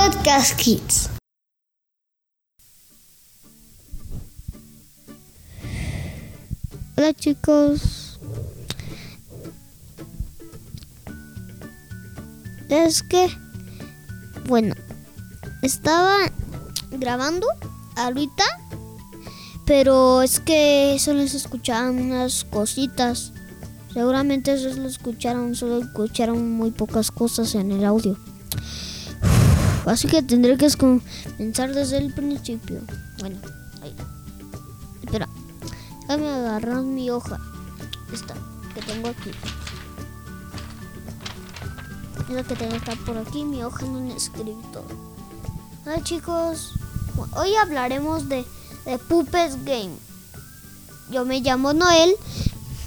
Podcast Kids. Hola chicos. Es que, bueno, estaba grabando ahorita, pero es que solo se escuchaban unas cositas. Seguramente eso lo escucharon, solo escucharon muy pocas cosas en el audio. Así que tendré que comenzar desde el principio. Bueno, ahí. Espera. Déjame agarrar mi hoja. Esta que tengo aquí. Esta que tengo está por aquí, mi hoja en un escrito. Hola chicos. Hoy hablaremos de, de Puppets Game. Yo me llamo Noel,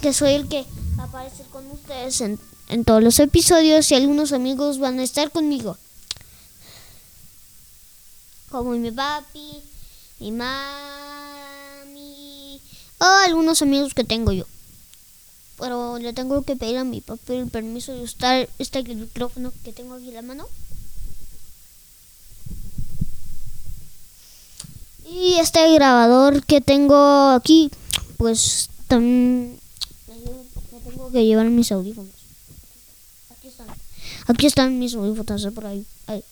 que soy el que va a aparecer con ustedes en, en todos los episodios y algunos amigos van a estar conmigo. Como mi papi, mi mami o algunos amigos que tengo yo. Pero le tengo que pedir a mi papi el permiso de usar este micrófono que tengo aquí en la mano. Y este grabador que tengo aquí, pues también me tengo que llevar mis audífonos. Aquí están. Aquí están mis audífonos, por ahí. ahí.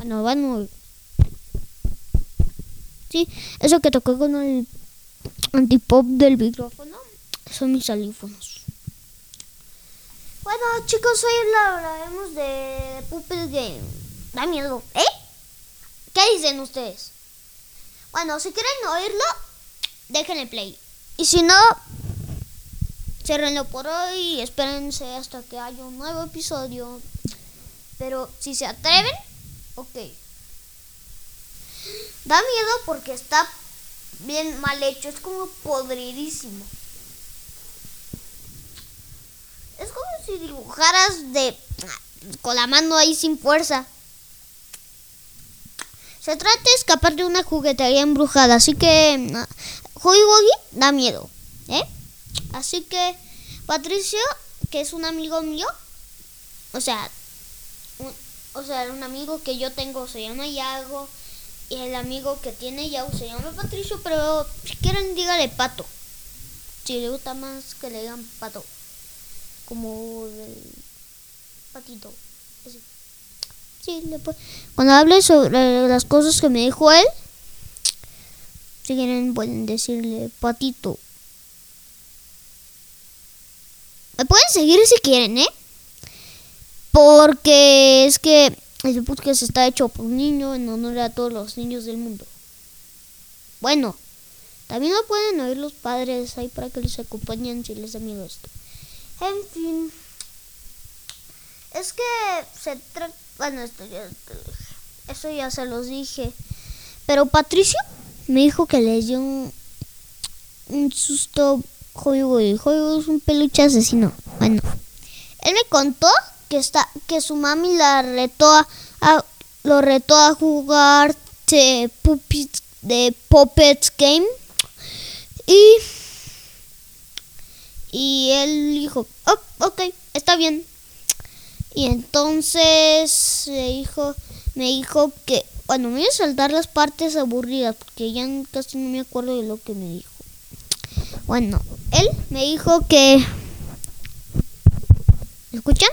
Bueno, van Sí, eso que tocó con el antipop del micrófono son mis audífonos. Bueno, chicos, hoy hablaremos de Puppet Game. Da miedo, ¿eh? ¿Qué dicen ustedes? Bueno, si quieren oírlo, déjenle play. Y si no, ciérrenlo por hoy y espérense hasta que haya un nuevo episodio. Pero si se atreven, Ok. Da miedo porque está bien mal hecho. Es como podridísimo. Es como si dibujaras de con la mano ahí sin fuerza. Se trata de escapar de una juguetería embrujada, así que Hoy da miedo, ¿eh? Así que Patricio, que es un amigo mío, o sea, o sea, un amigo que yo tengo se llama Yago y el amigo que tiene Yago se llama Patricio, pero si quieren dígale Pato. Si le gusta más que le digan Pato. Como el patito. Sí, le Cuando hable sobre las cosas que me dijo él, si quieren pueden decirle Patito. Me pueden seguir si quieren, ¿eh? Porque es que el podcast está hecho por un niño en honor a todos los niños del mundo. Bueno, también lo pueden oír los padres ahí para que les acompañen si les da miedo esto. En fin, es que se trata. Bueno, esto ya, eso ya se los dije. Pero Patricio me dijo que les dio un, un susto. Y juego es un peluche asesino. Bueno, él me contó que está que su mami la retó a, lo retó a jugar de Puppets, de Puppets Game. Y y él dijo oh, ok está bien y entonces me dijo me dijo que bueno me voy a saltar las partes aburridas porque ya casi no me acuerdo de lo que me dijo bueno él me dijo que ¿escuchan?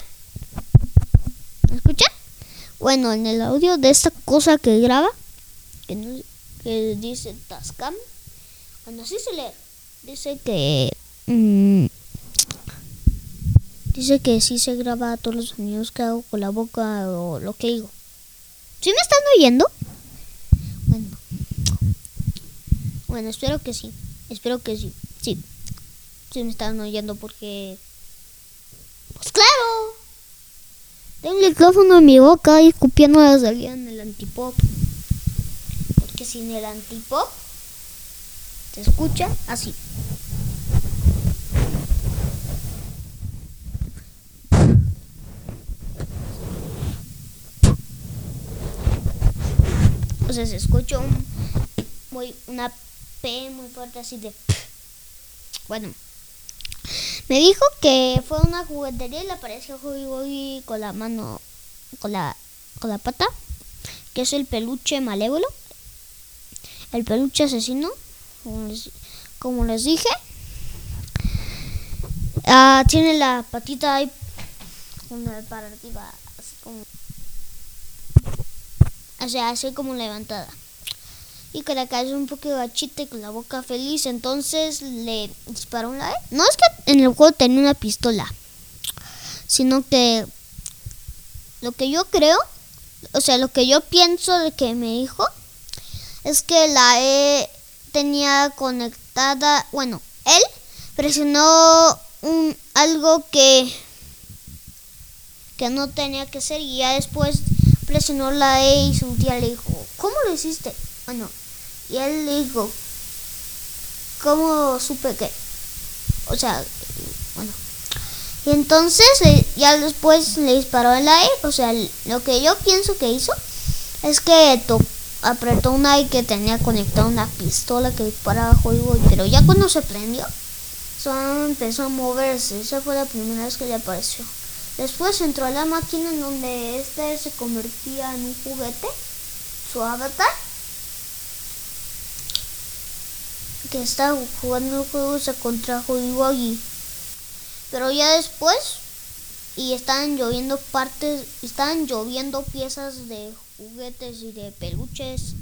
Bueno, en el audio de esta cosa que graba, que, dice Tascam, cuando así se lee, dice que. Mm, dice que sí se graba todos los sonidos que hago con la boca o lo que digo. ¿Sí me están oyendo? Bueno. Bueno, espero que sí. Espero que sí. Sí. Sí me están oyendo porque. Pues claro. Tengo el micrófono en mi boca y escupiendo la salida en el antipop. Porque sin el antipop se escucha así. O sea, se escucha un, muy, una P muy fuerte así de... Bueno. Me dijo que fue una juguetería y le apareció Hoy con la mano, con la con la pata, que es el peluche malévolo, el peluche asesino, como les, dije. Ah, tiene la patita ahí para arriba, así como, o sea, así como levantada. Y que la cabeza un poco gachita y con la boca feliz. Entonces le disparó una vez. No es que en el juego tenía una pistola, sino que lo que yo creo, o sea, lo que yo pienso de que me dijo, es que la E tenía conectada, bueno, él presionó un, algo que, que no tenía que ser y ya después presionó la E y su tía le dijo, ¿cómo lo hiciste? Bueno, y él dijo, ¿cómo supe que? O sea, bueno. Y entonces ya después le disparó el aire. O sea, lo que yo pienso que hizo es que apretó un aire que tenía conectado una pistola que disparaba juego. Pero ya cuando se prendió, solo empezó a moverse. Esa fue la primera vez que le apareció. Después entró a la máquina en donde este se convertía en un juguete, su avatar. Que estaba jugando el juego se contrajo allí. Pero ya después y estaban lloviendo partes, estaban lloviendo piezas de juguetes y de peluches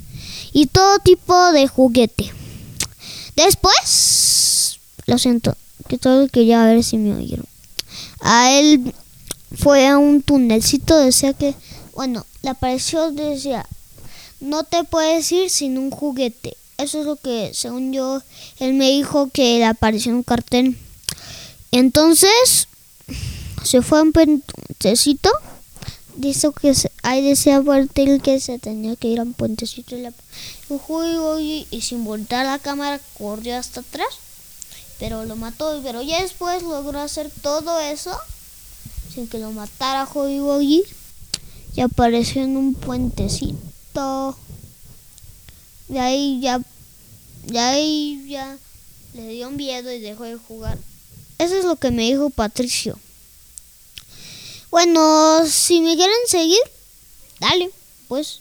y todo tipo de juguete. Después, lo siento, que todo quería ver si me oyeron. A él fue a un tunelcito, decía que, bueno, le apareció, decía, no te puedes ir sin un juguete. Eso es lo que, según yo, él me dijo que le apareció en un cartel. Entonces, se fue a un puentecito. Dice que ahí decía el que se tenía que ir a un puentecito. Y, y, y sin voltar la cámara corrió hasta atrás. Pero lo mató. Pero ya después logró hacer todo eso sin que lo matara Joy Y apareció en un puentecito. De ahí ya, de ahí ya le dio miedo y dejó de jugar. Eso es lo que me dijo Patricio. Bueno, si me quieren seguir, dale, pues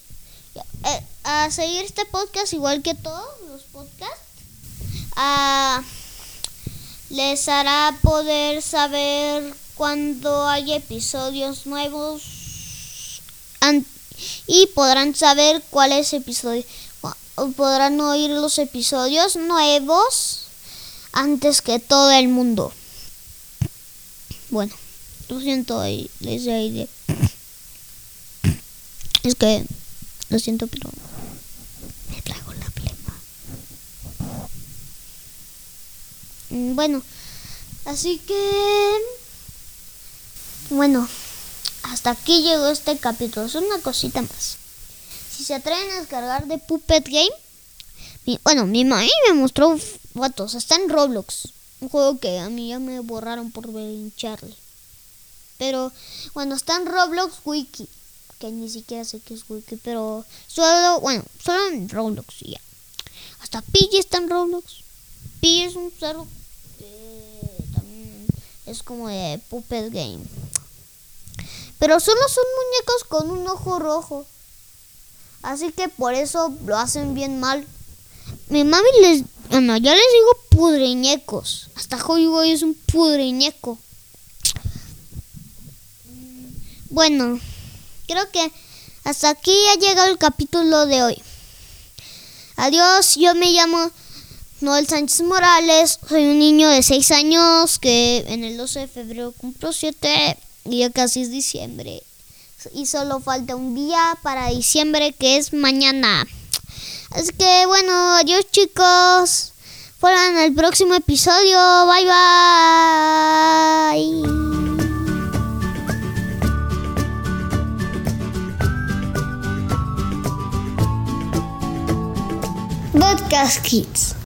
eh, a seguir este podcast igual que todos los podcasts. les hará poder saber cuando hay episodios nuevos y podrán saber cuál es el episodio podrán oír los episodios nuevos antes que todo el mundo. Bueno, lo siento ahí, les aire. Es que lo siento, pero me traigo la plema. Mm, bueno, así que bueno, hasta aquí llegó este capítulo. Es una cosita más si se atreven a descargar de Puppet Game, bueno, mi mamá me mostró fotos, está en Roblox, un juego que a mí ya me borraron por hincharle. Pero bueno, está en Roblox Wiki, que ni siquiera sé qué es Wiki, pero solo, bueno, solo en Roblox y ya. Hasta Pidgey está en Roblox. Pidgey es un cerdo que también es como de Puppet Game. Pero solo son muñecos con un ojo rojo. Así que por eso lo hacen bien mal. Mi mami les... Bueno, ya les digo pudriñecos. Hasta hoy es un pudriñeco. Bueno, creo que hasta aquí ha llegado el capítulo de hoy. Adiós, yo me llamo Noel Sánchez Morales. Soy un niño de 6 años que en el 12 de febrero cumplo 7 y ya casi es diciembre y solo falta un día para diciembre que es mañana. Así que bueno, adiós chicos. Fuera en el próximo episodio. Bye bye. Podcast Kids.